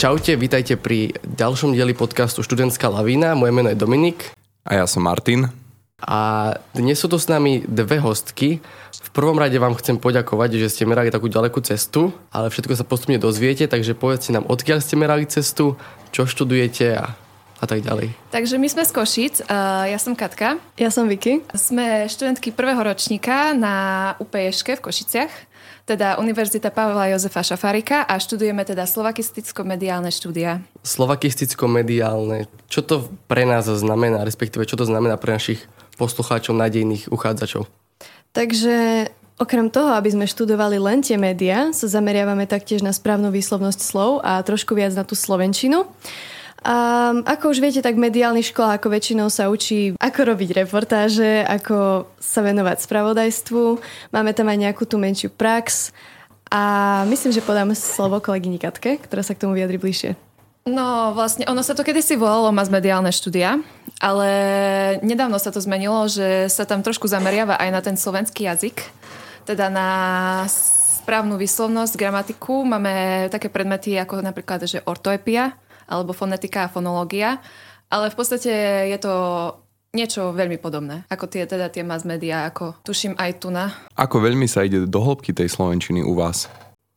Čaute, vítajte pri ďalšom dieli podcastu Študentská lavína. Moje meno je Dominik. A ja som Martin. A dnes sú tu s nami dve hostky. V prvom rade vám chcem poďakovať, že ste merali takú ďalekú cestu, ale všetko sa postupne dozviete, takže povedzte nám, odkiaľ ste merali cestu, čo študujete a a tak ďalej. Takže my sme z Košic, ja som Katka. Ja som Vicky. Sme študentky prvého ročníka na UPŠke v Košiciach, teda Univerzita Pavla Jozefa Šafarika a študujeme teda slovakisticko-mediálne štúdia. Slovakisticko-mediálne. Čo to pre nás znamená, respektíve čo to znamená pre našich poslucháčov, nádejných uchádzačov? Takže Okrem toho, aby sme študovali len tie médiá, sa zameriavame taktiež na správnu výslovnosť slov a trošku viac na tú slovenčinu. A ako už viete, tak v mediálnych školách ako väčšinou sa učí, ako robiť reportáže, ako sa venovať spravodajstvu. Máme tam aj nejakú tú menšiu prax. A myslím, že podám slovo kolegyni Katke, ktorá sa k tomu vyjadri bližšie. No vlastne, ono sa to kedysi volalo mas mediálne štúdia, ale nedávno sa to zmenilo, že sa tam trošku zameriava aj na ten slovenský jazyk, teda na správnu výslovnosť, gramatiku. Máme také predmety ako napríklad, že ortoepia, alebo fonetika a fonológia. Ale v podstate je to niečo veľmi podobné, ako tie, teda tie mass media, ako tuším aj tu na. Ako veľmi sa ide do hĺbky tej slovenčiny u vás?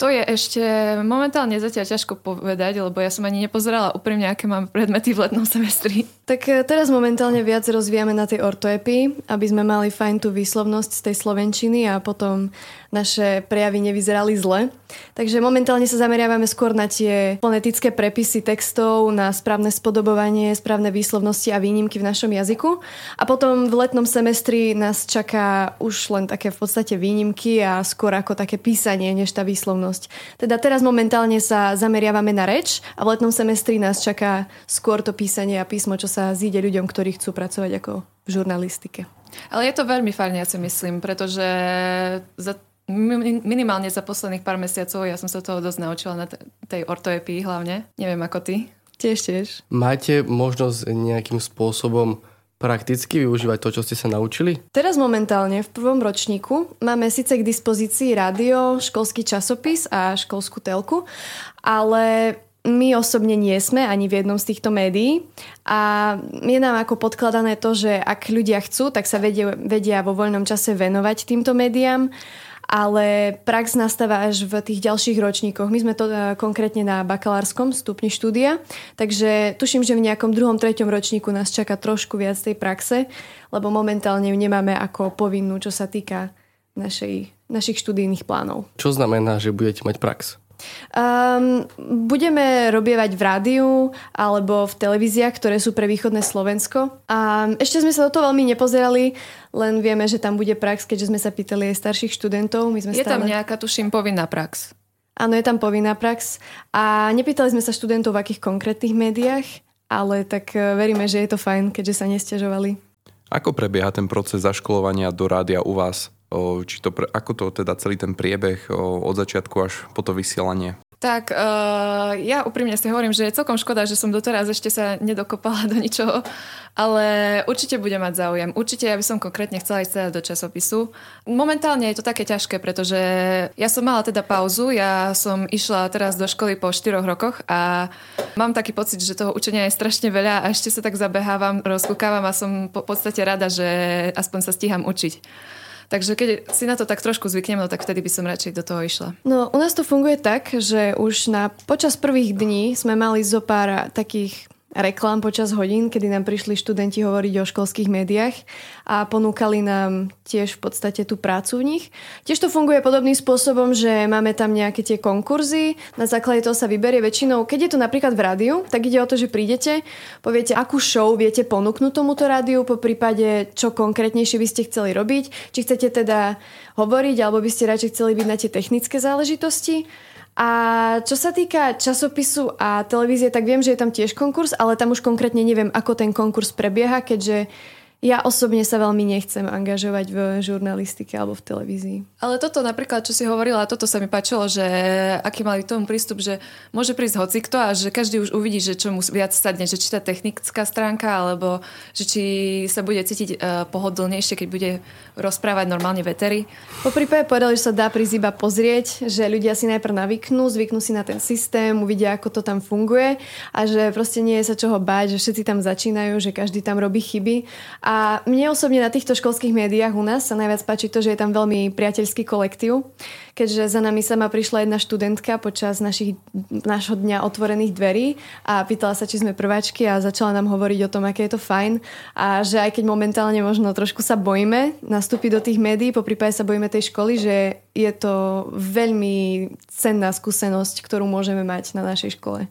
To je ešte momentálne zatiaľ ťažko povedať, lebo ja som ani nepozerala úprimne, aké mám predmety v letnom semestri. Tak e, teraz momentálne viac rozvíjame na tej ortoepii, aby sme mali fajn tú výslovnosť z tej slovenčiny a potom naše prejavy nevyzerali zle. Takže momentálne sa zameriavame skôr na tie fonetické prepisy textov, na správne spodobovanie, správne výslovnosti a výnimky v našom jazyku. A potom v letnom semestri nás čaká už len také v podstate výnimky a skôr ako také písanie, než tá výslovnosť. Teda teraz momentálne sa zameriavame na reč a v letnom semestri nás čaká skôr to písanie a písmo, čo sa zíde ľuďom, ktorí chcú pracovať ako v žurnalistike. Ale je to veľmi fajn, ja si myslím, pretože za minimálne za posledných pár mesiacov ja som sa toho dosť naučila na tej ortoepii hlavne. Neviem ako ty. Tiež, tiež. Máte možnosť nejakým spôsobom prakticky využívať to, čo ste sa naučili? Teraz momentálne v prvom ročníku máme síce k dispozícii rádio, školský časopis a školskú telku, ale my osobne nie sme ani v jednom z týchto médií a je nám ako podkladané to, že ak ľudia chcú, tak sa vedia, vedia vo voľnom čase venovať týmto médiám ale prax nastáva až v tých ďalších ročníkoch. My sme to uh, konkrétne na bakalárskom stupni štúdia, takže tuším, že v nejakom druhom, treťom ročníku nás čaká trošku viac tej praxe, lebo momentálne ju nemáme ako povinnú, čo sa týka našej, našich študijných plánov. Čo znamená, že budete mať prax? Um, budeme robievať v rádiu alebo v televíziách, ktoré sú pre východné Slovensko. A ešte sme sa do toho veľmi nepozerali, len vieme, že tam bude prax, keďže sme sa pýtali aj starších študentov. My sme je stále... tam nejaká, tuším, povinná prax. Áno, je tam povinná prax. A nepýtali sme sa študentov v akých konkrétnych médiách, ale tak e, veríme, že je to fajn, keďže sa nestiažovali. Ako prebieha ten proces zaškolovania do rádia u vás? či to, ako to teda celý ten priebeh od začiatku až po to vysielanie? Tak uh, ja úprimne si hovorím, že je celkom škoda, že som doteraz ešte sa nedokopala do ničoho, ale určite budem mať záujem. Určite ja by som konkrétne chcela ísť teda do časopisu. Momentálne je to také ťažké, pretože ja som mala teda pauzu, ja som išla teraz do školy po 4 rokoch a mám taký pocit, že toho učenia je strašne veľa a ešte sa tak zabehávam, rozkúkávam a som po podstate rada, že aspoň sa stíham učiť. Takže keď si na to tak trošku zvyknem, no tak vtedy by som radšej do toho išla. No u nás to funguje tak, že už na počas prvých dní sme mali zo pár takých reklám počas hodín, kedy nám prišli študenti hovoriť o školských médiách a ponúkali nám tiež v podstate tú prácu v nich. Tiež to funguje podobným spôsobom, že máme tam nejaké tie konkurzy, na základe toho sa vyberie väčšinou, keď je to napríklad v rádiu, tak ide o to, že prídete, poviete, akú show viete ponúknuť tomuto rádiu, po prípade, čo konkrétnejšie by ste chceli robiť, či chcete teda hovoriť, alebo by ste radšej chceli byť na tie technické záležitosti. A čo sa týka časopisu a televízie, tak viem, že je tam tiež konkurs, ale tam už konkrétne neviem, ako ten konkurs prebieha, keďže ja osobne sa veľmi nechcem angažovať v žurnalistike alebo v televízii. Ale toto napríklad, čo si hovorila, toto sa mi páčilo, že aký mali k tomu prístup, že môže prísť hocikto a že každý už uvidí, že čo mu viac sadne, že či tá technická stránka, alebo že či sa bude cítiť uh, pohodlnejšie, keď bude rozprávať normálne vetery. Po prípade povedali, že sa dá prísť iba pozrieť, že ľudia si najprv navyknú, zvyknú si na ten systém, uvidia, ako to tam funguje a že proste nie je sa čoho báť, že všetci tam začínajú, že každý tam robí chyby a a mne osobne na týchto školských médiách u nás sa najviac páči to, že je tam veľmi priateľský kolektív, keďže za nami sama prišla jedna študentka počas našich, našho dňa otvorených dverí a pýtala sa, či sme prváčky a začala nám hovoriť o tom, aké je to fajn a že aj keď momentálne možno trošku sa bojíme nastúpiť do tých médií, po prípade sa bojíme tej školy, že je to veľmi cenná skúsenosť, ktorú môžeme mať na našej škole.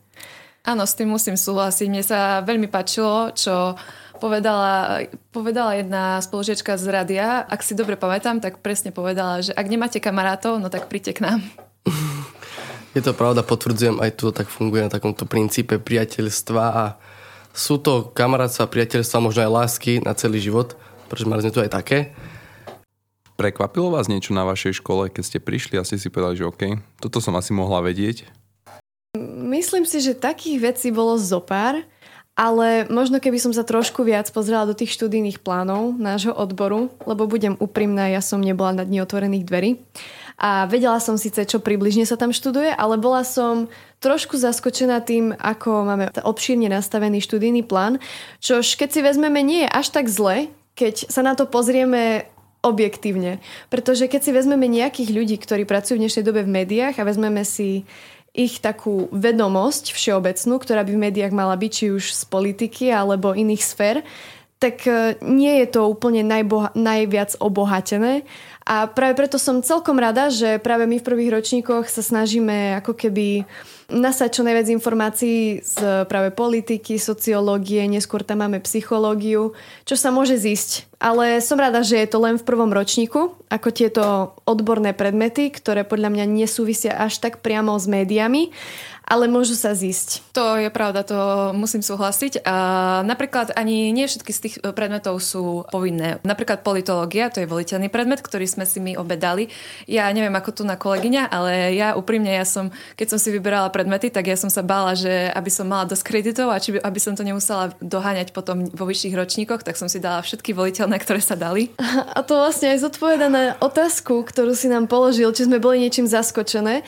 Áno, s tým musím súhlasiť. Mne sa veľmi páčilo, čo povedala, povedala jedna spolužiečka z radia, ak si dobre pamätám, tak presne povedala, že ak nemáte kamarátov, no tak príďte k nám. Je to pravda, potvrdzujem, aj tu tak funguje na takomto princípe priateľstva a sú to kamarátstva, priateľstva, možno aj lásky na celý život, pretože mali sme tu aj také. Prekvapilo vás niečo na vašej škole, keď ste prišli a ste si povedali, že OK, toto som asi mohla vedieť? Myslím si, že takých vecí bolo zopár. Ale možno keby som sa trošku viac pozrela do tých študijných plánov nášho odboru, lebo budem úprimná, ja som nebola na dni otvorených dverí. A vedela som síce, čo približne sa tam študuje, ale bola som trošku zaskočená tým, ako máme obšírne nastavený študijný plán, čož keď si vezmeme, nie je až tak zle, keď sa na to pozrieme objektívne. Pretože keď si vezmeme nejakých ľudí, ktorí pracujú v dnešnej dobe v médiách a vezmeme si ich takú vedomosť všeobecnú, ktorá by v médiách mala byť, či už z politiky alebo iných sfér, tak e, nie je to úplne najboha- najviac obohatené. A práve preto som celkom rada, že práve my v prvých ročníkoch sa snažíme ako keby nasať čo najviac informácií z práve politiky, sociológie, neskôr tam máme psychológiu, čo sa môže zísť. Ale som rada, že je to len v prvom ročníku, ako tieto odborné predmety, ktoré podľa mňa nesúvisia až tak priamo s médiami ale môžu sa zísť. To je pravda, to musím súhlasiť. A napríklad ani nie všetky z tých predmetov sú povinné. Napríklad politológia, to je voliteľný predmet, ktorý sme si my obedali. Ja neviem ako tu na kolegyňa, ale ja úprimne, ja som, keď som si vyberala predmety, tak ja som sa bála, že aby som mala dosť kreditov a či by, aby som to nemusela doháňať potom vo vyšších ročníkoch, tak som si dala všetky voliteľné, ktoré sa dali. A to vlastne aj zodpoveda na otázku, ktorú si nám položil, či sme boli niečím zaskočené.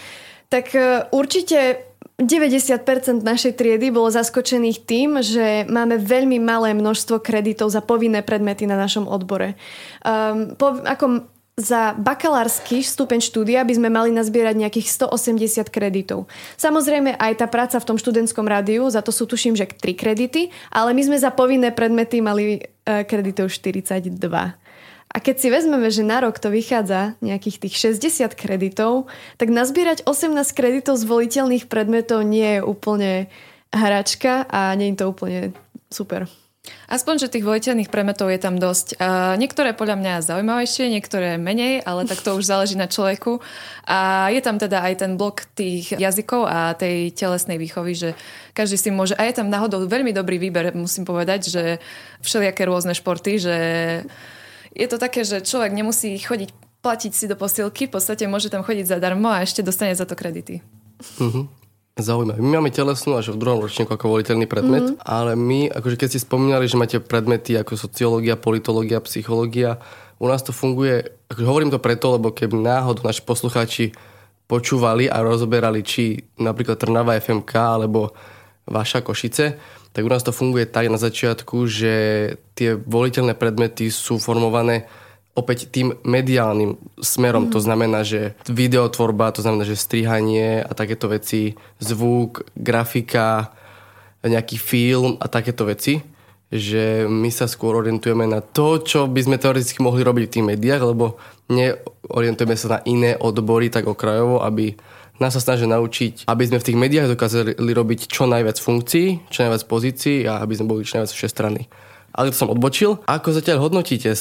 Tak e, určite 90% našej triedy bolo zaskočených tým, že máme veľmi malé množstvo kreditov za povinné predmety na našom odbore. Um, po, ako za bakalársky stupeň štúdia by sme mali nazbierať nejakých 180 kreditov. Samozrejme aj tá práca v tom študentskom rádiu, za to sú tuším, že 3 kredity, ale my sme za povinné predmety mali uh, kreditov 42. A keď si vezmeme, že na rok to vychádza nejakých tých 60 kreditov, tak nazbierať 18 kreditov z voliteľných predmetov nie je úplne hračka a nie je to úplne super. Aspoň, že tých voliteľných predmetov je tam dosť. Uh, niektoré podľa mňa zaujímavejšie, niektoré menej, ale tak to už záleží na človeku. A je tam teda aj ten blok tých jazykov a tej telesnej výchovy, že každý si môže... A je tam náhodou veľmi dobrý výber, musím povedať, že všelijaké rôzne športy, že je to také, že človek nemusí chodiť platiť si do posilky, v podstate môže tam chodiť zadarmo a ešte dostane za to kredity. Uh-huh. Zaujímavé. My máme telesnú až v druhom ročníku ako voliteľný predmet, mm. ale my, akože keď ste spomínali, že máte predmety ako sociológia, politológia, psychológia, u nás to funguje, akože hovorím to preto, lebo keby náhodou naši poslucháči počúvali a rozoberali, či napríklad Trnava FMK alebo vaša Košice, tak u nás to funguje tak na začiatku, že tie voliteľné predmety sú formované opäť tým mediálnym smerom. Mm. To znamená, že videotvorba, to znamená, že strihanie a takéto veci, zvuk, grafika, nejaký film a takéto veci že my sa skôr orientujeme na to, čo by sme teoreticky mohli robiť v tých médiách, lebo neorientujeme sa na iné odbory tak okrajovo, aby nás sa snažia naučiť, aby sme v tých médiách dokázali robiť čo najviac funkcií, čo najviac pozícií a aby sme boli čo najviac strany. Ale to som odbočil. Ako zatiaľ hodnotíte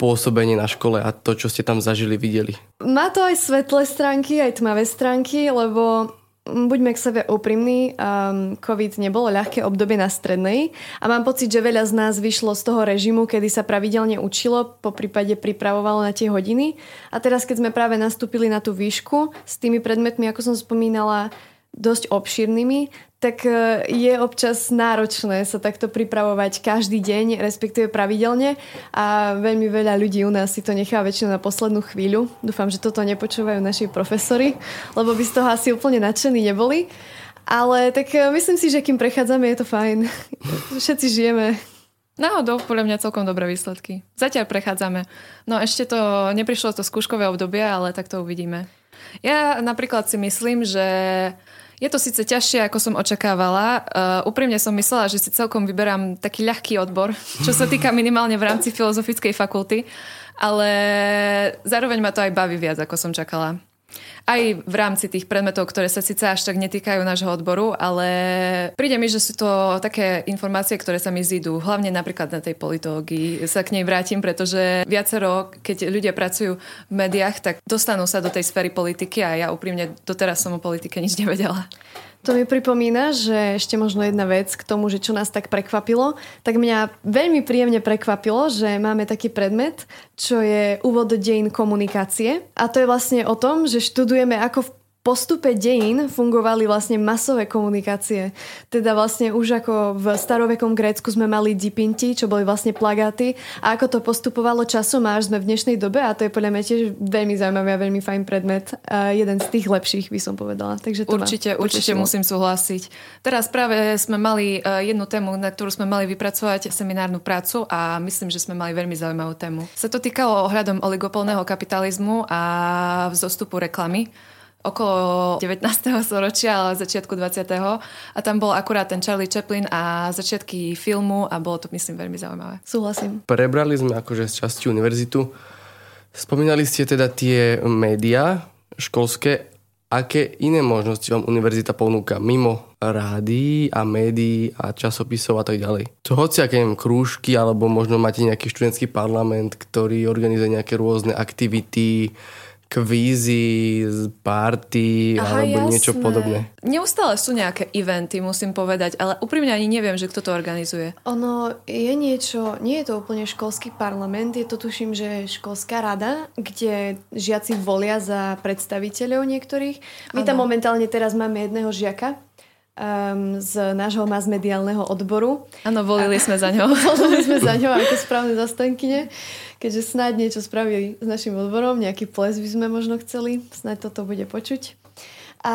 pôsobenie na škole a to, čo ste tam zažili, videli? Má to aj svetlé stránky, aj tmavé stránky, lebo buďme k sebe úprimní, um, COVID nebolo ľahké obdobie na strednej a mám pocit, že veľa z nás vyšlo z toho režimu, kedy sa pravidelne učilo, po prípade pripravovalo na tie hodiny. A teraz, keď sme práve nastúpili na tú výšku s tými predmetmi, ako som spomínala, dosť obšírnymi, tak e, je občas náročné sa takto pripravovať každý deň, respektíve pravidelne a veľmi veľa ľudí u nás si to nechá väčšinou na poslednú chvíľu. Dúfam, že toto nepočúvajú naši profesori, lebo by z toho asi úplne nadšení neboli. Ale tak e, myslím si, že kým prechádzame, je to fajn. Všetci žijeme. Náhodou, podľa mňa celkom dobré výsledky. Zatiaľ prechádzame. No ešte to, neprišlo to skúškové obdobie, ale tak to uvidíme. Ja napríklad si myslím, že je to síce ťažšie, ako som očakávala. Uh, úprimne som myslela, že si celkom vyberám taký ľahký odbor, čo sa týka minimálne v rámci filozofickej fakulty, ale zároveň ma to aj baví viac, ako som čakala aj v rámci tých predmetov, ktoré sa síce až tak netýkajú nášho odboru, ale príde mi, že sú to také informácie, ktoré sa mi zídu, hlavne napríklad na tej politológii. Sa k nej vrátim, pretože viacero, keď ľudia pracujú v médiách, tak dostanú sa do tej sféry politiky a ja úprimne doteraz som o politike nič nevedela. To mi pripomína, že ešte možno jedna vec k tomu, že čo nás tak prekvapilo, tak mňa veľmi príjemne prekvapilo, že máme taký predmet, čo je úvod do dejín komunikácie. A to je vlastne o tom, že študujeme, ako v postupe dejín fungovali vlastne masové komunikácie. Teda vlastne už ako v starovekom Grécku sme mali dipinti, čo boli vlastne plagáty a ako to postupovalo časom až sme v dnešnej dobe a to je podľa mňa tiež veľmi zaujímavý a veľmi fajn predmet. A jeden z tých lepších by som povedala. Takže to určite, určite musím súhlasiť. Teraz práve sme mali e, jednu tému, na ktorú sme mali vypracovať seminárnu prácu a myslím, že sme mali veľmi zaujímavú tému. Sa to týkalo ohľadom oligopolného kapitalizmu a vzostupu reklamy okolo 19. storočia, ale začiatku 20. A tam bol akurát ten Charlie Chaplin a začiatky filmu a bolo to, myslím, veľmi zaujímavé. Súhlasím. Prebrali sme akože z časti univerzitu. Spomínali ste teda tie médiá školské. Aké iné možnosti vám univerzita ponúka mimo rádií a médií a časopisov a tak ďalej? To hoci aké neviem, krúžky, alebo možno máte nejaký študentský parlament, ktorý organizuje nejaké rôzne aktivity, kvízy, party Aha, alebo jasné. niečo podobné. Neustále sú nejaké eventy, musím povedať, ale úprimne ani neviem, že kto to organizuje. Ono je niečo, nie je to úplne školský parlament, je to tuším, že školská rada, kde žiaci volia za predstaviteľov niektorých. My ano. tam momentálne teraz máme jedného žiaka, um, z nášho masmediálneho odboru. Áno, volili a, sme za ňo. volili sme za ňo ako správne zastankyne keďže snáď niečo spravili s našim odborom, nejaký ples by sme možno chceli, snáď toto bude počuť. A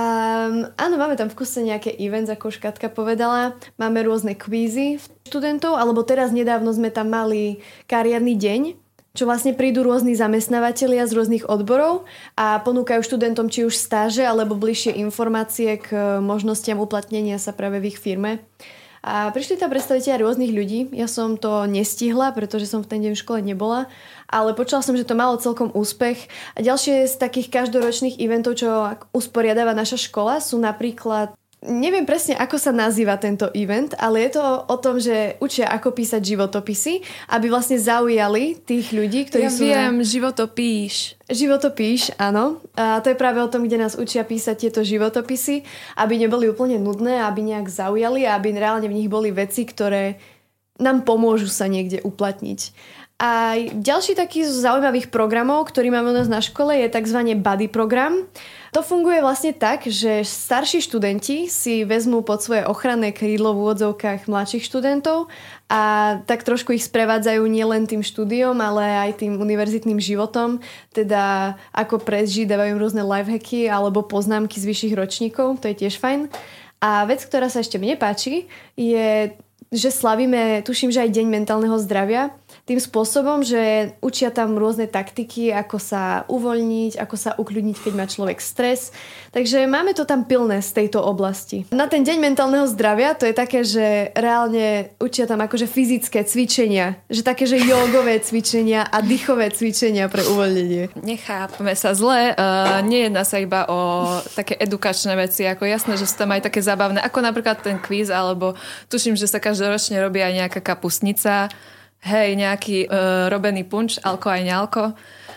áno, máme tam v kuse nejaké events, ako už Katka povedala. Máme rôzne kvízy študentov, alebo teraz nedávno sme tam mali kariérny deň, čo vlastne prídu rôzni zamestnávateľia z rôznych odborov a ponúkajú študentom či už stáže alebo bližšie informácie k možnostiam uplatnenia sa práve v ich firme. A prišli tam predstaviteľi rôznych ľudí. Ja som to nestihla, pretože som v ten deň v škole nebola, ale počula som, že to malo celkom úspech. A ďalšie z takých každoročných eventov, čo usporiadáva naša škola, sú napríklad Neviem presne, ako sa nazýva tento event, ale je to o tom, že učia, ako písať životopisy, aby vlastne zaujali tých ľudí, ktorí ja sú... Ja viem, na... životopíš. Životopíš, áno. A to je práve o tom, kde nás učia písať tieto životopisy, aby neboli úplne nudné, aby nejak zaujali a aby reálne v nich boli veci, ktoré nám pomôžu sa niekde uplatniť. A ďalší taký z zaujímavých programov, ktorý máme u nás na škole, je tzv. buddy program. To funguje vlastne tak, že starší študenti si vezmú pod svoje ochranné krídlo v úvodzovkách mladších študentov a tak trošku ich sprevádzajú nielen tým štúdiom, ale aj tým univerzitným životom, teda ako prežiť, dávajú rôzne lifehacky alebo poznámky z vyšších ročníkov, to je tiež fajn. A vec, ktorá sa ešte mne páči, je, že slavíme, tuším, že aj Deň mentálneho zdravia, tým spôsobom, že učia tam rôzne taktiky, ako sa uvoľniť, ako sa ukľudniť, keď má človek stres. Takže máme to tam pilné z tejto oblasti. Na ten deň mentálneho zdravia to je také, že reálne učia tam akože fyzické cvičenia. Že také, že jogové cvičenia a dýchové cvičenia pre uvoľnenie. Nechápme sa zle. Uh, nejedná sa iba o také edukačné veci. Ako jasné, že sú tam aj také zábavné, ako napríklad ten kvíz, alebo tuším, že sa každoročne robí aj nejaká kapustnica hej, nejaký uh, robený punč, alko aj nealko.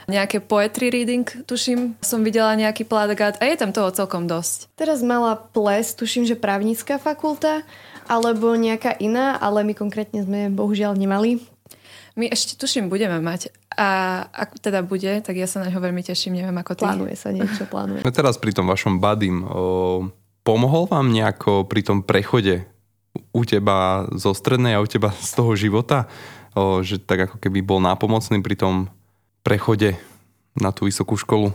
nejaké poetry reading, tuším, som videla nejaký plagát a je tam toho celkom dosť. Teraz mala ples, tuším, že právnická fakulta, alebo nejaká iná, ale my konkrétne sme bohužiaľ nemali. My ešte tuším budeme mať. A ak teda bude, tak ja sa na ňo veľmi teším, neviem ako ty. Plánuje sa niečo, plánuje. No teraz pri tom vašom badym, o, pomohol vám nejako pri tom prechode u teba zo strednej a u teba z toho života? Že tak ako keby bol nápomocný pri tom prechode na tú vysokú školu?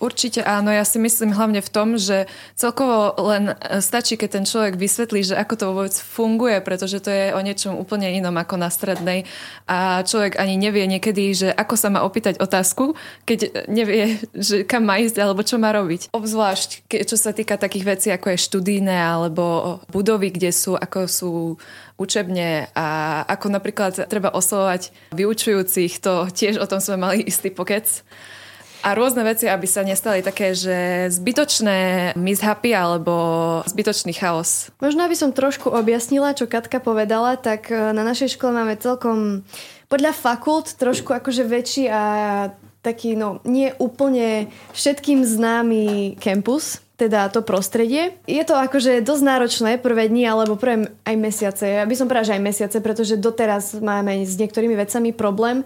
Určite áno, ja si myslím hlavne v tom, že celkovo len e, stačí, keď ten človek vysvetlí, že ako to vôbec funguje, pretože to je o niečom úplne inom ako na strednej a človek ani nevie niekedy, že ako sa má opýtať otázku, keď nevie, že kam má ísť alebo čo má robiť. Obzvlášť, čo sa týka takých vecí, ako je študíne alebo budovy, kde sú, ako sú učebne a ako napríklad treba oslovať vyučujúcich, to tiež o tom sme mali istý pokec a rôzne veci, aby sa nestali také, že zbytočné mishapy alebo zbytočný chaos. Možno aby som trošku objasnila, čo Katka povedala, tak e, na našej škole máme celkom podľa fakult trošku akože väčší a taký, no, nie úplne všetkým známy kampus, teda to prostredie. Je to akože dosť náročné prvé dni alebo prvé aj mesiace. Ja by som povedala, že aj mesiace, pretože doteraz máme s niektorými vecami problém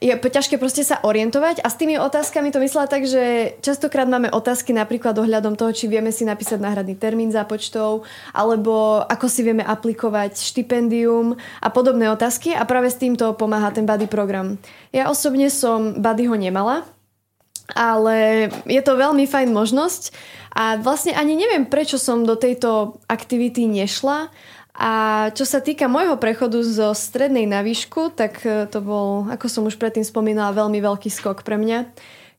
je ťažké proste sa orientovať a s tými otázkami to myslela tak, že častokrát máme otázky napríklad ohľadom toho, či vieme si napísať náhradný termín zápočtov alebo ako si vieme aplikovať štipendium a podobné otázky a práve s týmto pomáha ten buddy program. Ja osobne som buddyho nemala, ale je to veľmi fajn možnosť a vlastne ani neviem, prečo som do tejto aktivity nešla, a čo sa týka môjho prechodu zo strednej na výšku, tak e, to bol, ako som už predtým spomínala, veľmi veľký skok pre mňa,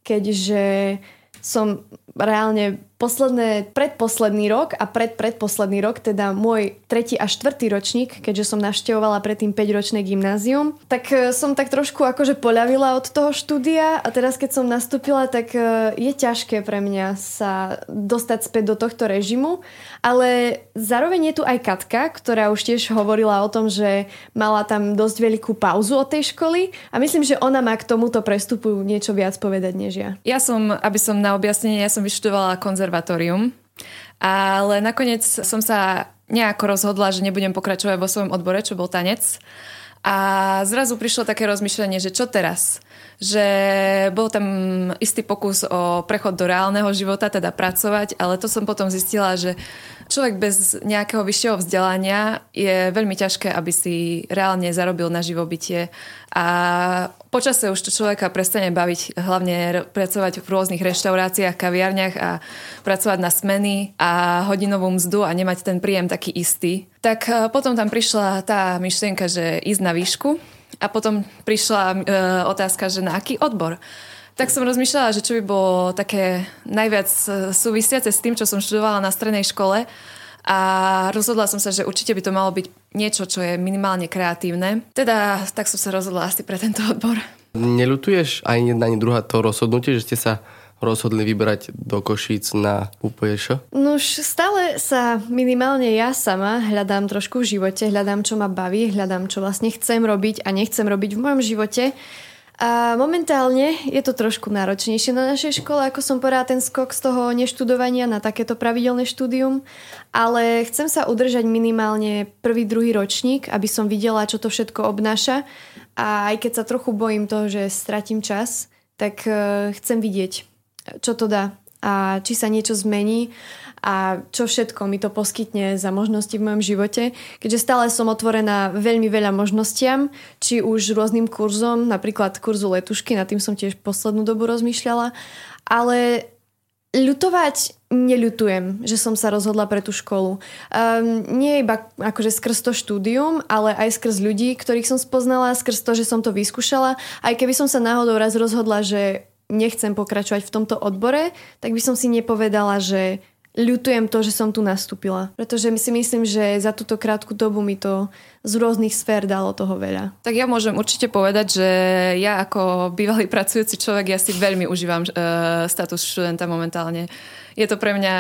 keďže som reálne posledné, predposledný rok a predpredposledný rok, teda môj tretí a štvrtý ročník, keďže som navštevovala predtým 5-ročné gymnázium, tak e, som tak trošku akože poľavila od toho štúdia a teraz keď som nastúpila, tak e, je ťažké pre mňa sa dostať späť do tohto režimu, ale zároveň je tu aj Katka, ktorá už tiež hovorila o tom, že mala tam dosť veľkú pauzu od tej školy a myslím, že ona má k tomuto prestupu niečo viac povedať než ja. Ja som, aby som na objasnenie, ja som vyštudovala konzerv konzervatórium. Ale nakoniec som sa nejako rozhodla, že nebudem pokračovať vo svojom odbore, čo bol tanec. A zrazu prišlo také rozmýšľanie, že čo teraz? Že bol tam istý pokus o prechod do reálneho života, teda pracovať, ale to som potom zistila, že človek bez nejakého vyššieho vzdelania je veľmi ťažké, aby si reálne zarobil na živobytie a počase už človeka prestane baviť hlavne pracovať v rôznych reštauráciách, kaviarniach a pracovať na smeny a hodinovú mzdu a nemať ten príjem taký istý. Tak e, potom tam prišla tá myšlienka, že ísť na výšku a potom prišla e, otázka, že na aký odbor tak som rozmýšľala, že čo by bolo také najviac e, súvisiace s tým, čo som študovala na strednej škole a rozhodla som sa, že určite by to malo byť niečo, čo je minimálne kreatívne. Teda tak som sa rozhodla asi pre tento odbor. Nelutuješ aj jedna, ani druhá to rozhodnutie, že ste sa rozhodli vybrať do Košíc na UPŠ? No už stále sa minimálne ja sama hľadám trošku v živote, hľadám, čo ma baví, hľadám, čo vlastne chcem robiť a nechcem robiť v mojom živote. A momentálne je to trošku náročnejšie na našej škole, ako som povedala, ten skok z toho neštudovania na takéto pravidelné štúdium, ale chcem sa udržať minimálne prvý, druhý ročník, aby som videla, čo to všetko obnáša. A aj keď sa trochu bojím toho, že stratím čas, tak e, chcem vidieť, čo to dá a či sa niečo zmení a čo všetko mi to poskytne za možnosti v mojom živote, keďže stále som otvorená veľmi veľa možnostiam, či už rôznym kurzom, napríklad kurzu letušky, nad tým som tiež poslednú dobu rozmýšľala, ale ľutovať neľutujem, že som sa rozhodla pre tú školu. Um, nie iba akože skrz to štúdium, ale aj skrz ľudí, ktorých som spoznala, skrz to, že som to vyskúšala. Aj keby som sa náhodou raz rozhodla, že nechcem pokračovať v tomto odbore, tak by som si nepovedala, že ľutujem to, že som tu nastúpila. Pretože si myslím, že za túto krátku dobu mi to z rôznych sfér dalo toho veľa. Tak ja môžem určite povedať, že ja ako bývalý pracujúci človek, ja si veľmi užívam uh, status študenta momentálne. Je to pre mňa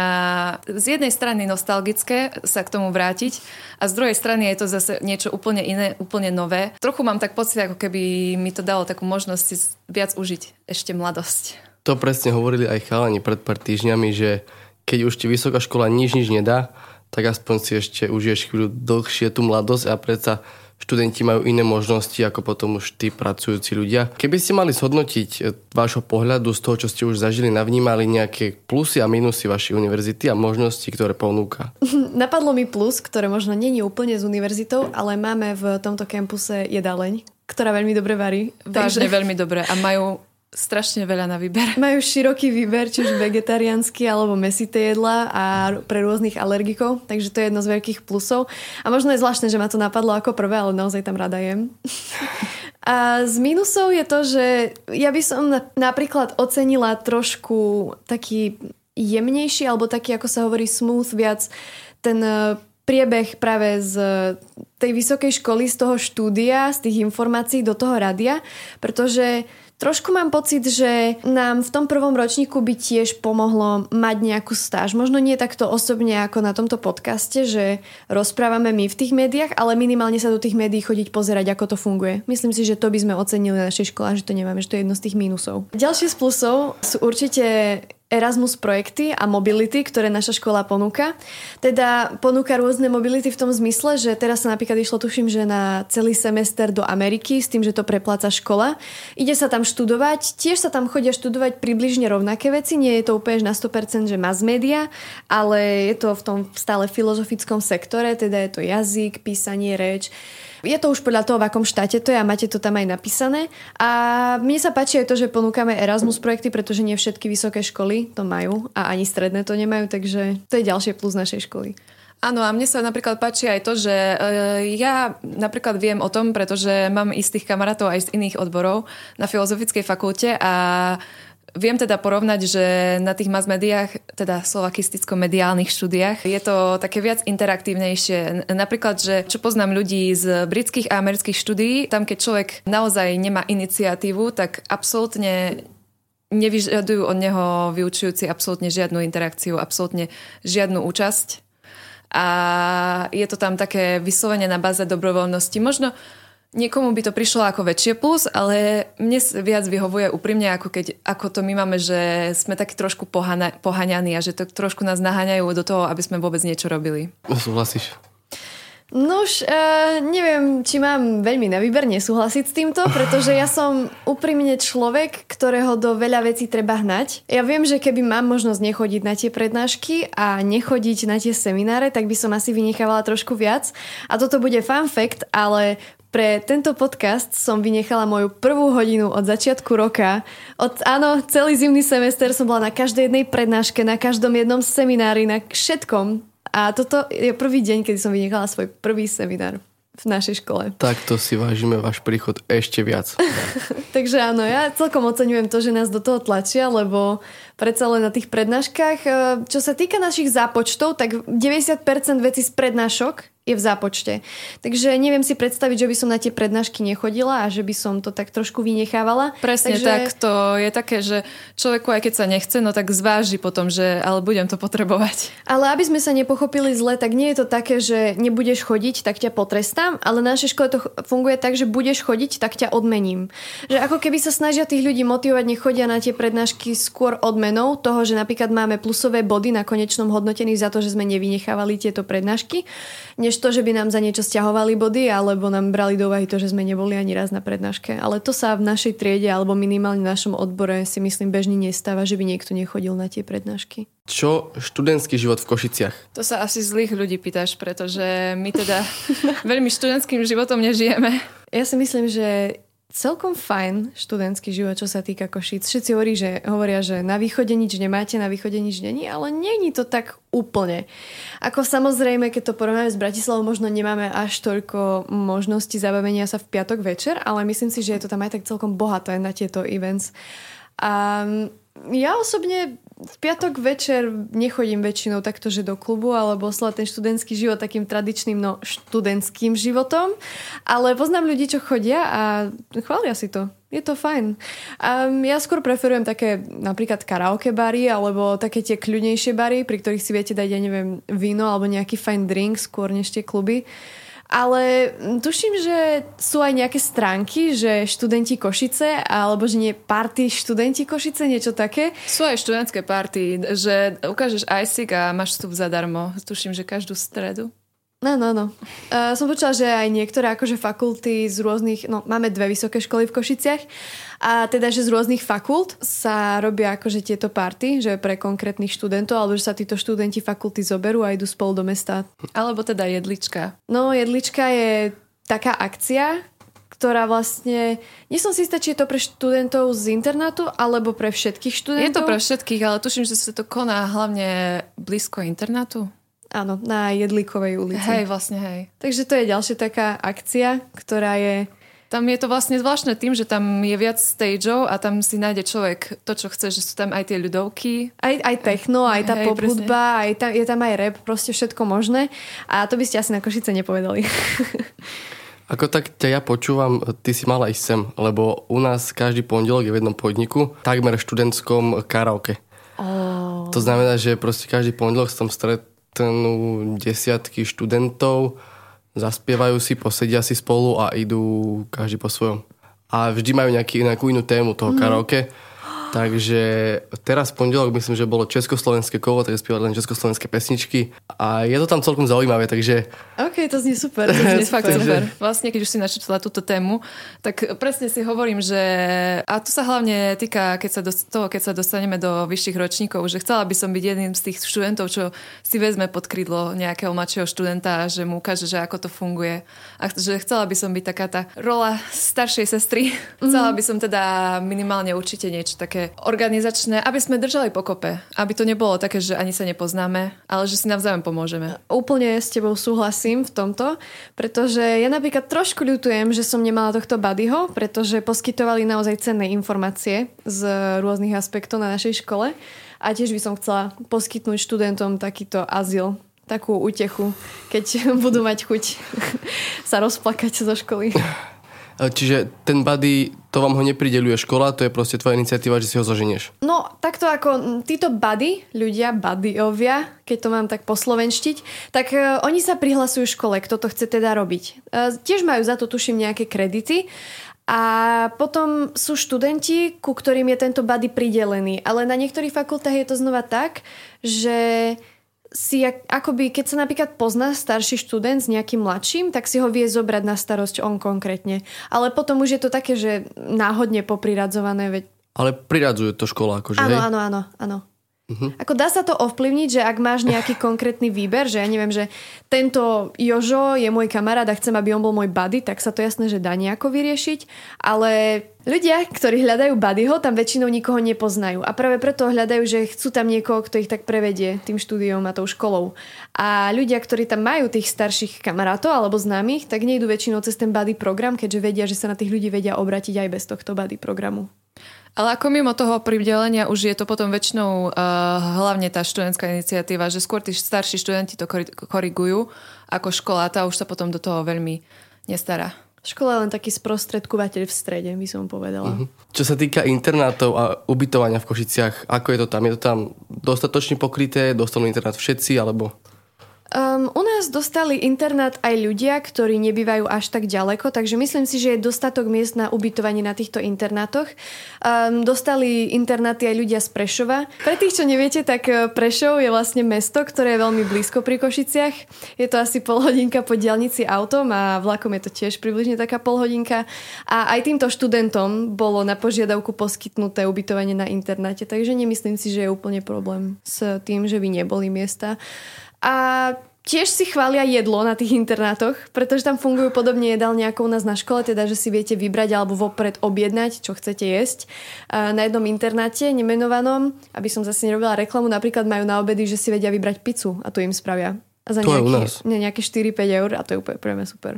z jednej strany nostalgické sa k tomu vrátiť a z druhej strany je to zase niečo úplne iné, úplne nové. Trochu mám tak pocit, ako keby mi to dalo takú možnosť si viac užiť ešte mladosť. To presne hovorili aj chalani pred pár týždňami, že keď už ti vysoká škola nič nič nedá, tak aspoň si ešte užiješ chvíľu dlhšie tú mladosť a predsa študenti majú iné možnosti ako potom už tí pracujúci ľudia. Keby ste mali zhodnotiť e, vášho pohľadu z toho, čo ste už zažili, navnímali nejaké plusy a minusy vašej univerzity a možnosti, ktoré ponúka? Napadlo mi plus, ktoré možno není úplne s univerzitou, ale máme v tomto kampuse jedaleň, ktorá veľmi dobre varí. Vážne takže... veľmi dobre a majú strašne veľa na výber. Majú široký výber, či už vegetariánsky alebo mesité jedla a pre rôznych alergikov, takže to je jedno z veľkých plusov. A možno je zvláštne, že ma to napadlo ako prvé, ale naozaj tam rada jem. A z minusov je to, že ja by som napríklad ocenila trošku taký jemnejší, alebo taký, ako sa hovorí, smooth viac ten e, priebeh práve z tej vysokej školy, z toho štúdia, z tých informácií do toho radia, pretože Trošku mám pocit, že nám v tom prvom ročníku by tiež pomohlo mať nejakú stáž. Možno nie takto osobne ako na tomto podcaste, že rozprávame my v tých médiách, ale minimálne sa do tých médií chodiť pozerať, ako to funguje. Myslím si, že to by sme ocenili na našej škole, že to nemáme, že to je jedno z tých mínusov. Ďalšie z plusov sú určite Erasmus projekty a mobility, ktoré naša škola ponúka. Teda ponúka rôzne mobility v tom zmysle, že teraz sa napríklad išlo, tuším, že na celý semester do Ameriky s tým, že to prepláca škola. Ide sa tam študovať, tiež sa tam chodia študovať približne rovnaké veci, nie je to úplne na 100% že mass media, ale je to v tom stále filozofickom sektore, teda je to jazyk, písanie, reč. Je to už podľa toho, v akom štáte to je a máte to tam aj napísané. A mne sa páči aj to, že ponúkame Erasmus projekty, pretože nie všetky vysoké školy to majú a ani stredné to nemajú, takže to je ďalšie plus našej školy. Áno, a mne sa napríklad páči aj to, že e, ja napríklad viem o tom, pretože mám istých kamarátov aj z iných odborov na Filozofickej fakulte a Viem teda porovnať, že na tých mass médiách, teda slovakisticko-mediálnych štúdiách, je to také viac interaktívnejšie. Napríklad, že čo poznám ľudí z britských a amerických štúdií, tam keď človek naozaj nemá iniciatívu, tak absolútne nevyžadujú od neho vyučujúci absolútne žiadnu interakciu, absolútne žiadnu účasť. A je to tam také vyslovene na báze dobrovoľnosti. Možno Niekomu by to prišlo ako väčšie plus, ale mne viac vyhovuje úprimne, ako, keď, ako to my máme, že sme takí trošku pohana, pohaňaní a že to trošku nás naháňajú do toho, aby sme vôbec niečo robili. Súhlasíš? No už uh, neviem, či mám veľmi na výber nesúhlasiť s týmto, pretože ja som úprimne človek, ktorého do veľa vecí treba hnať. Ja viem, že keby mám možnosť nechodiť na tie prednášky a nechodiť na tie semináre, tak by som asi vynechávala trošku viac. A toto bude fun fact, ale pre tento podcast som vynechala moju prvú hodinu od začiatku roka. Od, áno, celý zimný semester som bola na každej jednej prednáške, na každom jednom seminári, na všetkom. A toto je prvý deň, kedy som vynechala svoj prvý seminár v našej škole. Takto si vážime váš príchod ešte viac. Takže áno, ja celkom oceňujem to, že nás do toho tlačia, lebo predsa len na tých prednáškach, e, čo sa týka našich zápočtov, tak 90% vecí z prednášok je v zápočte. Takže neviem si predstaviť, že by som na tie prednášky nechodila a že by som to tak trošku vynechávala. Presne Takže... tak, to je také, že človeku aj keď sa nechce, no tak zváži potom, že ale budem to potrebovať. Ale aby sme sa nepochopili zle, tak nie je to také, že nebudeš chodiť, tak ťa potrestám, ale na našej škole to funguje tak, že budeš chodiť, tak ťa odmením. Že ako keby sa snažia tých ľudí motivovať, nechodia na tie prednášky skôr odmenou toho, že napríklad máme plusové body na konečnom hodnotení za to, že sme nevynechávali tieto prednášky, než to, že by nám za niečo stiahovali body, alebo nám brali do úvahy to, že sme neboli ani raz na prednáške. Ale to sa v našej triede, alebo minimálne v našom odbore si myslím bežne nestáva, že by niekto nechodil na tie prednášky. Čo študentský život v Košiciach? To sa asi zlých ľudí pýtaš, pretože my teda veľmi študentským životom nežijeme. Ja si myslím, že celkom fajn študentský život, čo sa týka Košíc. Všetci hovorí, že, hovoria, že na východe nič nemáte, na východe nič není, ale není to tak úplne. Ako samozrejme, keď to porovnáme s Bratislavou, možno nemáme až toľko možností zabavenia sa v piatok večer, ale myslím si, že je to tam aj tak celkom bohaté na tieto events. A ja osobne v piatok večer nechodím väčšinou takto, že do klubu alebo oslať ten študentský život takým tradičným, no študentským životom, ale poznám ľudí, čo chodia a chvália si to. Je to fajn. Um, ja skôr preferujem také napríklad karaoke bary alebo také tie kľudnejšie bary, pri ktorých si viete dať, ja neviem, víno alebo nejaký fajn drink skôr než tie kluby. Ale tuším, že sú aj nejaké stránky, že študenti Košice, alebo že nie party študenti Košice, niečo také. Sú aj študentské party, že ukážeš ISIC a máš vstup zadarmo. Tuším, že každú stredu. No, no, no. Uh, som počula, že aj niektoré akože fakulty z rôznych, no máme dve vysoké školy v Košiciach a teda, že z rôznych fakult sa robia akože tieto party, že pre konkrétnych študentov, alebo že sa títo študenti fakulty zoberú a idú spolu do mesta. Alebo teda jedlička. No, jedlička je taká akcia, ktorá vlastne... Nie som si istá, či je to pre študentov z internátu, alebo pre všetkých študentov. Je to pre všetkých, ale tuším, že sa to koná hlavne blízko internátu. Áno, na Jedlíkovej ulici. Hej, vlastne hej. Takže to je ďalšia taká akcia, ktorá je... Tam je to vlastne zvláštne tým, že tam je viac stageov a tam si nájde človek to, čo chce, že sú tam aj tie ľudovky. Aj, aj techno, aj tá Hej, pop hudba, aj tam, je tam aj rap, proste všetko možné. A to by ste asi na Košice nepovedali. Ako tak ťa ja počúvam, ty si mala ísť sem, lebo u nás každý pondelok je v jednom podniku, takmer študentskom karaoke. Oh. To znamená, že proste každý pondelok som stret, stretnú desiatky študentov, zaspievajú si, posedia si spolu a idú každý po svojom. A vždy majú nejaký, nejakú inú tému toho mm. karaoke Takže teraz v pondelok myslím, že bolo československé kolo, takže spievali len československé pesničky a je to tam celkom zaujímavé, takže... OK, to znie super. To znie fakt super. Vlastne, keď už si načítala túto tému, tak presne si hovorím, že a to sa hlavne týka keď sa do, toho, keď sa dostaneme do vyšších ročníkov, že chcela by som byť jedným z tých študentov, čo si vezme pod krídlo nejakého mladšieho študenta a že mu ukáže, že ako to funguje. A že chcela by som byť taká tá rola staršej sestry. Mm-hmm. Chcela by som teda minimálne určite niečo také také organizačné, aby sme držali pokope. Aby to nebolo také, že ani sa nepoznáme, ale že si navzájom pomôžeme. Úplne s tebou súhlasím v tomto, pretože ja napríklad trošku ľutujem, že som nemala tohto buddyho, pretože poskytovali naozaj cenné informácie z rôznych aspektov na našej škole a tiež by som chcela poskytnúť študentom takýto azyl takú útechu, keď budú mať chuť sa rozplakať zo školy. E, čiže ten buddy, to vám ho neprideluje škola, to je proste tvoja iniciatíva, že si ho zoženieš. No, takto ako títo buddy, ľudia, buddyovia, keď to mám tak poslovenštiť, tak uh, oni sa prihlasujú škole, kto to chce teda robiť. Uh, tiež majú za to, tuším, nejaké kredity a potom sú študenti, ku ktorým je tento buddy pridelený. Ale na niektorých fakultách je to znova tak, že si akoby, keď sa napríklad pozná starší študent s nejakým mladším, tak si ho vie zobrať na starosť on konkrétne. Ale potom už je to také, že náhodne popriradzované. Veď... Ale priradzuje to škola, akože, Áno, áno, áno, áno. Uh-huh. Ako dá sa to ovplyvniť, že ak máš nejaký konkrétny výber, že ja neviem, že tento Jožo je môj kamarát a chcem, aby on bol môj buddy, tak sa to jasné, že dá nejako vyriešiť, ale ľudia, ktorí hľadajú buddyho, tam väčšinou nikoho nepoznajú a práve preto hľadajú, že chcú tam niekoho, kto ich tak prevedie tým štúdiom a tou školou. A ľudia, ktorí tam majú tých starších kamarátov alebo známych, tak nejdú väčšinou cez ten buddy program, keďže vedia, že sa na tých ľudí vedia obratiť aj bez tohto buddy programu. Ale ako mimo toho pridelenia už je to potom väčšinou uh, hlavne tá študentská iniciatíva, že skôr tí starší študenti to korigujú ako škola, tá už sa potom do toho veľmi nestará. Škola je len taký sprostredkovateľ v strede, by som povedala. Uh-huh. Čo sa týka internátov a ubytovania v Košiciach, ako je to tam? Je to tam dostatočne pokryté? Dostanú internát všetci? Alebo... Um, u nás dostali internát aj ľudia, ktorí nebývajú až tak ďaleko, takže myslím si, že je dostatok miest na ubytovanie na týchto internátoch. Um, dostali internáty aj ľudia z Prešova. Pre tých, čo neviete, tak e, Prešov je vlastne mesto, ktoré je veľmi blízko pri Košiciach. Je to asi pol hodinka po diálnici autom a vlakom je to tiež približne taká pol hodinka. A aj týmto študentom bolo na požiadavku poskytnuté ubytovanie na internáte, takže nemyslím si, že je úplne problém s tým, že by neboli miesta. A tiež si chvália jedlo na tých internátoch, pretože tam fungujú podobne jedálne ako u nás na škole, teda že si viete vybrať alebo vopred objednať, čo chcete jesť. Na jednom internáte nemenovanom, aby som zase nerobila reklamu, napríklad majú na obedy, že si vedia vybrať pizzu a tu im spravia. A za to nejaký, je u nás. nejaké 4-5 eur a to je úplne pre mňa super.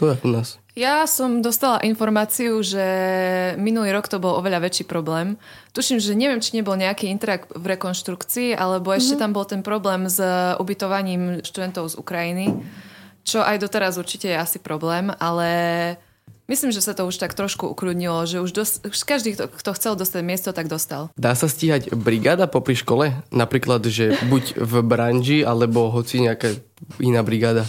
To je u nás. Ja som dostala informáciu, že minulý rok to bol oveľa väčší problém. Tuším, že neviem, či nebol nejaký interak v rekonštrukcii, alebo ešte mm-hmm. tam bol ten problém s ubytovaním študentov z Ukrajiny, čo aj doteraz určite je asi problém, ale myslím, že sa to už tak trošku ukrudnilo, že už, dos- už každý, kto, kto chcel dostať miesto, tak dostal. Dá sa stíhať brigáda popri škole? Napríklad, že buď v branži, alebo hoci nejaká iná brigáda?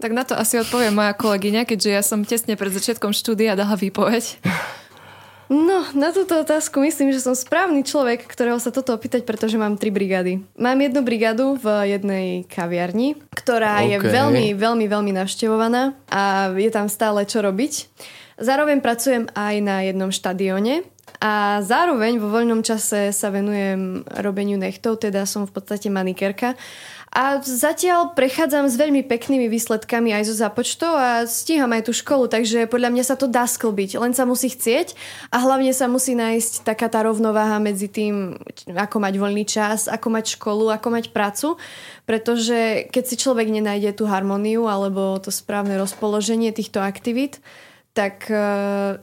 Tak na to asi odpovie moja kolegyňa, keďže ja som tesne pred začiatkom štúdia dala výpoveď. No, na túto otázku myslím, že som správny človek, ktorého sa toto opýtať, pretože mám tri brigády. Mám jednu brigádu v jednej kaviarni, ktorá okay. je veľmi, veľmi, veľmi navštevovaná a je tam stále čo robiť. Zároveň pracujem aj na jednom štadióne a zároveň vo voľnom čase sa venujem robeniu nechtov, teda som v podstate manikerka a zatiaľ prechádzam s veľmi peknými výsledkami aj zo započtov a stíham aj tú školu, takže podľa mňa sa to dá sklbiť. Len sa musí chcieť a hlavne sa musí nájsť taká tá rovnováha medzi tým, ako mať voľný čas, ako mať školu, ako mať prácu. Pretože keď si človek nenájde tú harmóniu alebo to správne rozpoloženie týchto aktivít, tak uh,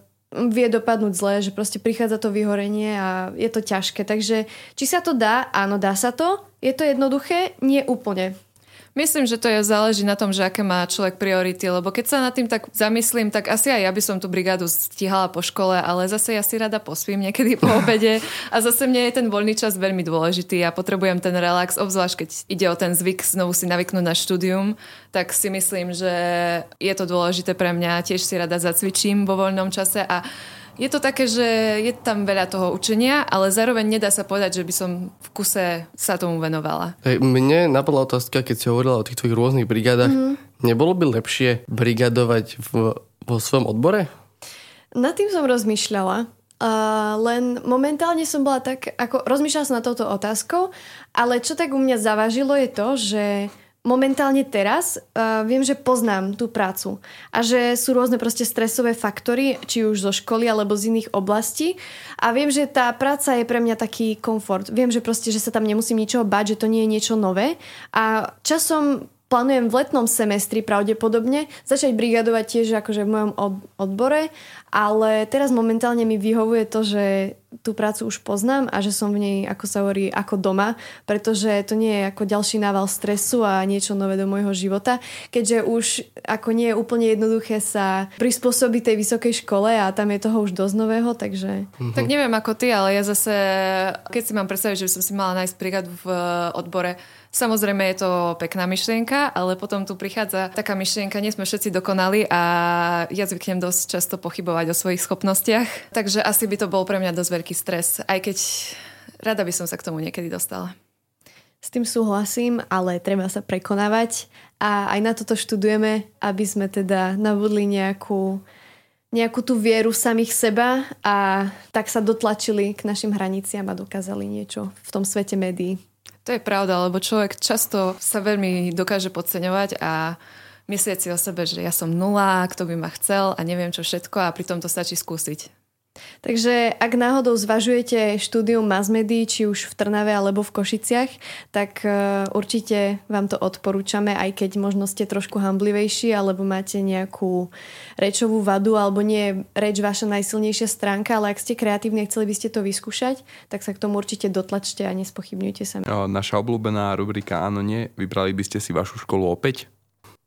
vie dopadnúť zle, že proste prichádza to vyhorenie a je to ťažké. Takže či sa to dá? Áno, dá sa to. Je to jednoduché? Nie úplne. Myslím, že to je záleží na tom, že aké má človek priority, lebo keď sa nad tým tak zamyslím, tak asi aj ja by som tú brigádu stihala po škole, ale zase ja si rada pospím niekedy po obede a zase mne je ten voľný čas veľmi dôležitý. Ja potrebujem ten relax, obzvlášť keď ide o ten zvyk znovu si navyknúť na štúdium, tak si myslím, že je to dôležité pre mňa. Tiež si rada zacvičím vo voľnom čase a je to také, že je tam veľa toho učenia, ale zároveň nedá sa povedať, že by som v kuse sa tomu venovala. Hey, mne napadla otázka, keď si hovorila o tých tvojich rôznych brigádach. Mm-hmm. Nebolo by lepšie brigadovať v, vo svojom odbore? Nad tým som rozmýšľala. Uh, len momentálne som bola tak, ako rozmýšľala som na touto otázkou, ale čo tak u mňa zavažilo je to, že momentálne teraz uh, viem, že poznám tú prácu a že sú rôzne proste stresové faktory, či už zo školy alebo z iných oblastí a viem, že tá práca je pre mňa taký komfort. Viem, že proste, že sa tam nemusím ničoho bať, že to nie je niečo nové a časom plánujem v letnom semestri pravdepodobne začať brigadovať tiež akože v mojom odbore, ale teraz momentálne mi vyhovuje to, že tú prácu už poznám a že som v nej, ako sa hovorí, ako doma, pretože to nie je ako ďalší nával stresu a niečo nové do môjho života, keďže už ako nie je úplne jednoduché sa prispôsobiť tej vysokej škole a tam je toho už dosť nového, takže... Mm-hmm. Tak neviem ako ty, ale ja zase, keď si mám predstaviť, že by som si mala nájsť brigadu v odbore, Samozrejme je to pekná myšlienka, ale potom tu prichádza taká myšlienka, nie sme všetci dokonali a ja zvyknem dosť často pochybovať o svojich schopnostiach, takže asi by to bol pre mňa dosť veľký stres, aj keď rada by som sa k tomu niekedy dostala. S tým súhlasím, ale treba sa prekonávať a aj na toto študujeme, aby sme teda nabudli nejakú nejakú tú vieru samých seba a tak sa dotlačili k našim hraniciam a dokázali niečo v tom svete médií. To je pravda, lebo človek často sa veľmi dokáže podceňovať a myslieť si o sebe, že ja som nula, kto by ma chcel a neviem čo všetko a pritom to stačí skúsiť. Takže ak náhodou zvažujete štúdium mass médií, či už v Trnave alebo v Košiciach, tak e, určite vám to odporúčame, aj keď možno ste trošku hamblivejší alebo máte nejakú rečovú vadu alebo nie je reč vaša najsilnejšia stránka, ale ak ste kreatívni a chceli by ste to vyskúšať, tak sa k tomu určite dotlačte a nespochybňujte sa. Naša obľúbená rubrika Áno, nie. Vybrali by ste si vašu školu opäť?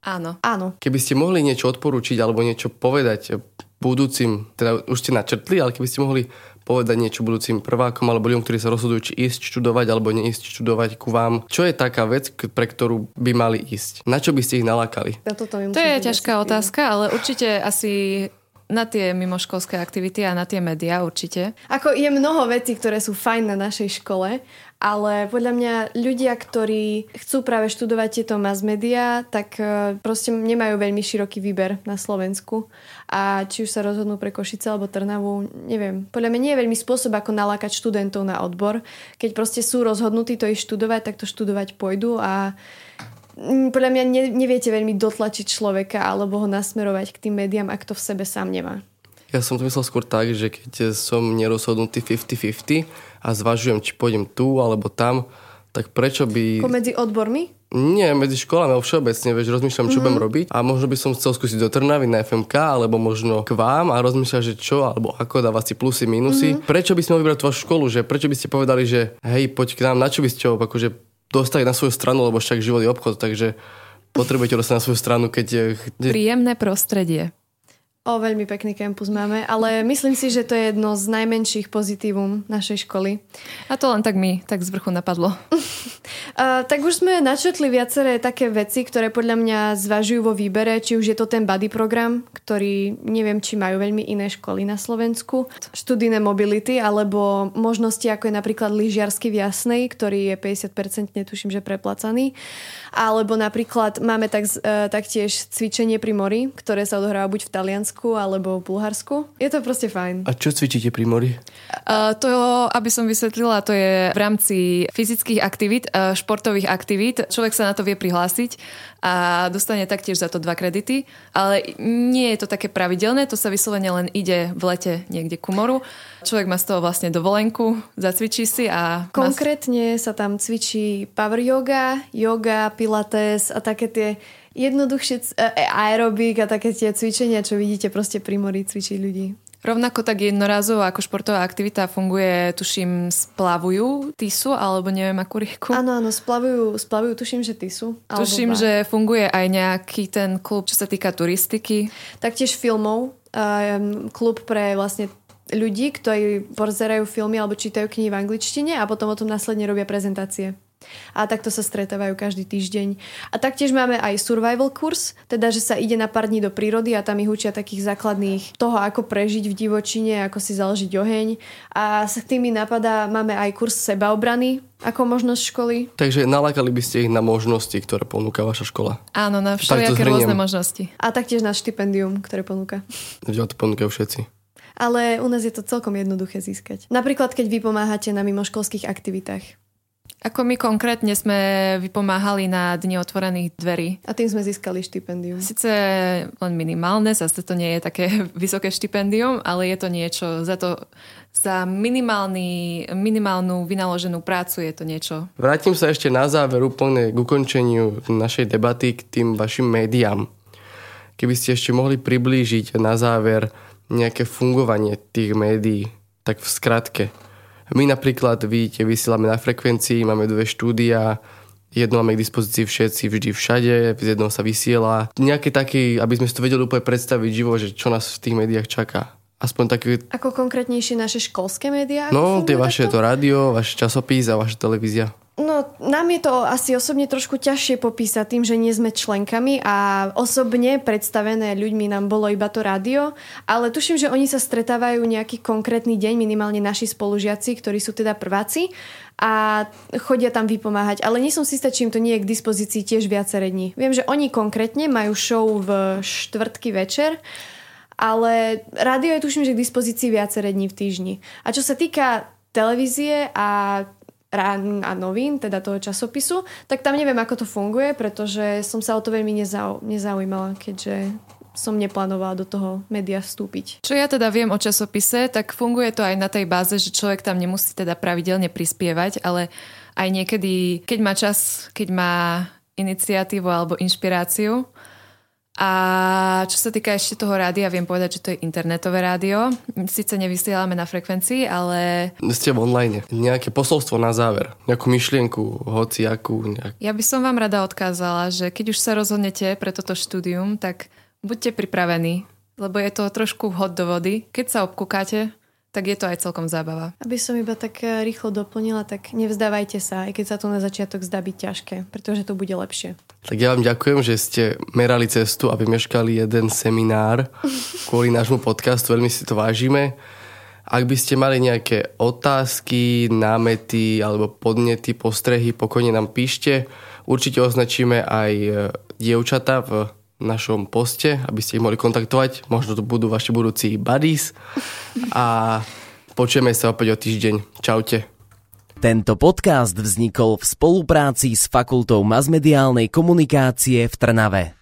Áno. Áno. Keby ste mohli niečo odporúčiť alebo niečo povedať budúcim, teda už ste načrtli, ale keby ste mohli povedať niečo budúcim prvákom alebo ľuďom, ktorí sa rozhodujú, či ísť študovať alebo neísť študovať ku vám. Čo je taká vec, pre ktorú by mali ísť? Na čo by ste ich nalákali? Ja to je ťažká otázka, ale určite asi na tie mimoškolské aktivity a na tie médiá určite. Ako je mnoho vecí, ktoré sú fajn na našej škole, ale podľa mňa ľudia, ktorí chcú práve študovať tieto mass media, tak e, proste nemajú veľmi široký výber na Slovensku. A či už sa rozhodnú pre Košice alebo Trnavu, neviem. Podľa mňa nie je veľmi spôsob, ako nalákať študentov na odbor. Keď proste sú rozhodnutí to ísť študovať, tak to študovať pôjdu a mm, podľa mňa ne, neviete veľmi dotlačiť človeka alebo ho nasmerovať k tým médiám, ak to v sebe sám nemá. Ja som to myslel skôr tak, že keď som nerozhodnutý 50-50 a zvažujem, či pôjdem tu alebo tam, tak prečo by... Ako medzi odbormi? Nie, medzi školami, ale všeobecne, vieš, rozmýšľam, čo Mhm. budem robiť a možno by som chcel skúsiť do Trnavy na FMK, alebo možno k vám a rozmýšľať, že čo, alebo ako dávať si plusy, minusy. Mhm. Prečo by sme vybrať vašu školu, že prečo by ste povedali, že hej, poď k nám, na čo by ste ho akože dostali na svoju stranu, lebo však život je obchod, takže potrebujete dostať na svoju stranu, keď... eh, Príjemné prostredie. O, veľmi pekný kampus máme, ale myslím si, že to je jedno z najmenších pozitívum našej školy. A to len tak mi tak z vrchu napadlo. Uh, tak už sme načetli viaceré také veci, ktoré podľa mňa zvažujú vo výbere, či už je to ten buddy program, ktorý neviem, či majú veľmi iné školy na Slovensku, študijné mobility, alebo možnosti ako je napríklad lyžiarsky v Jasnej, ktorý je 50% netuším, že preplacaný. Alebo napríklad máme tak, uh, taktiež cvičenie pri mori, ktoré sa odohráva buď v Taliansku alebo v Bulharsku. Je to proste fajn. A čo cvičíte pri mori? Uh, to, aby som vysvetlila, to je v rámci fyzických aktivít, uh, športových aktivít. Človek sa na to vie prihlásiť a dostane taktiež za to dva kredity, ale nie je to také pravidelné, to sa vyslovene len ide v lete niekde ku moru. Človek má z toho vlastne dovolenku, zacvičí si a... má- Konkrétne sa tam cvičí power yoga, yoga, pilates a také tie jednoduchšie c- e, aerobik a také tie cvičenia, čo vidíte proste pri mori cvičiť ľudí. Rovnako tak jednorazovo ako športová aktivita funguje, tuším, splavujú Tisu, alebo neviem akú rieku. Áno, áno, splavujú, splavujú tuším, že alebo Tuším, že funguje aj nejaký ten klub, čo sa týka turistiky. Taktiež filmov, um, klub pre vlastne ľudí, ktorí pozerajú filmy alebo čítajú knihy v angličtine a potom o tom následne robia prezentácie. A takto sa stretávajú každý týždeň. A taktiež máme aj survival kurz, teda že sa ide na pár dní do prírody a tam ich učia takých základných toho, ako prežiť v divočine, ako si založiť oheň. A s tými napadá, máme aj kurz sebaobrany ako možnosť školy. Takže nalákali by ste ich na možnosti, ktoré ponúka vaša škola. Áno, na všelijaké rôzne možnosti. A taktiež na štipendium, ktoré ponúka. Že to ponúkajú všetci. Ale u nás je to celkom jednoduché získať. Napríklad, keď vy pomáhate na mimoškolských aktivitách. Ako my konkrétne sme vypomáhali na Dni otvorených dverí. A tým sme získali štipendium. Sice len minimálne, zase to nie je také vysoké štipendium, ale je to niečo za to, za minimálny, minimálnu vynaloženú prácu je to niečo. Vrátim sa ešte na záver úplne k ukončeniu našej debaty k tým vašim médiám. Keby ste ešte mohli priblížiť na záver nejaké fungovanie tých médií, tak v skratke. My napríklad, vidíte, vysielame na frekvencii, máme dve štúdia, jedno máme k dispozícii všetci, vždy všade, z jedného sa vysiela. Nejaké také, aby sme si to vedeli úplne predstaviť živo, že čo nás v tých médiách čaká. Aspoň také, Ako konkrétnejšie naše školské médiá? no tie vaše, takto? to rádio, vaš časopis a vaša televízia. No, nám je to asi osobne trošku ťažšie popísať tým, že nie sme členkami a osobne predstavené ľuďmi nám bolo iba to rádio, ale tuším, že oni sa stretávajú nejaký konkrétny deň, minimálne naši spolužiaci, ktorí sú teda prváci a chodia tam vypomáhať. Ale nie som si istá, či im to nie je k dispozícii tiež viaceré dní. Viem, že oni konkrétne majú show v štvrtky večer, ale rádio je tuším, že k dispozícii viaceré dní v týždni. A čo sa týka televízie a rán a novín, teda toho časopisu, tak tam neviem, ako to funguje, pretože som sa o to veľmi nezau, nezaujímala, keďže som neplánovala do toho média vstúpiť. Čo ja teda viem o časopise, tak funguje to aj na tej báze, že človek tam nemusí teda pravidelne prispievať, ale aj niekedy, keď má čas, keď má iniciatívu alebo inšpiráciu. A čo sa týka ešte toho rádia, viem povedať, že to je internetové rádio. Sice nevysielame na frekvencii, ale Ste v online. Nejaké posolstvo na záver. Nejakú myšlienku, hoci akú. Nejak... ja by som vám rada odkázala, že keď už sa rozhodnete pre toto štúdium, tak buďte pripravení, lebo je to trošku vhod do vody. Keď sa obkúkáte, tak je to aj celkom zábava. Aby som iba tak eh, rýchlo doplnila, tak nevzdávajte sa, aj keď sa to na začiatok zdá byť ťažké, pretože to bude lepšie. Tak ja vám ďakujem, že ste merali cestu a vymeškali jeden seminár kvôli nášmu podcastu. Veľmi si to vážime. Ak by ste mali nejaké otázky, námety alebo podnety, postrehy, pokojne nám píšte. Určite označíme aj e, dievčata v našom poste, aby ste ich mohli kontaktovať. Možno to budú vaši budúci buddies. A počujeme sa opäť o týždeň. Čaute. Tento podcast vznikol v spolupráci s Fakultou masmediálnej komunikácie v Trnave.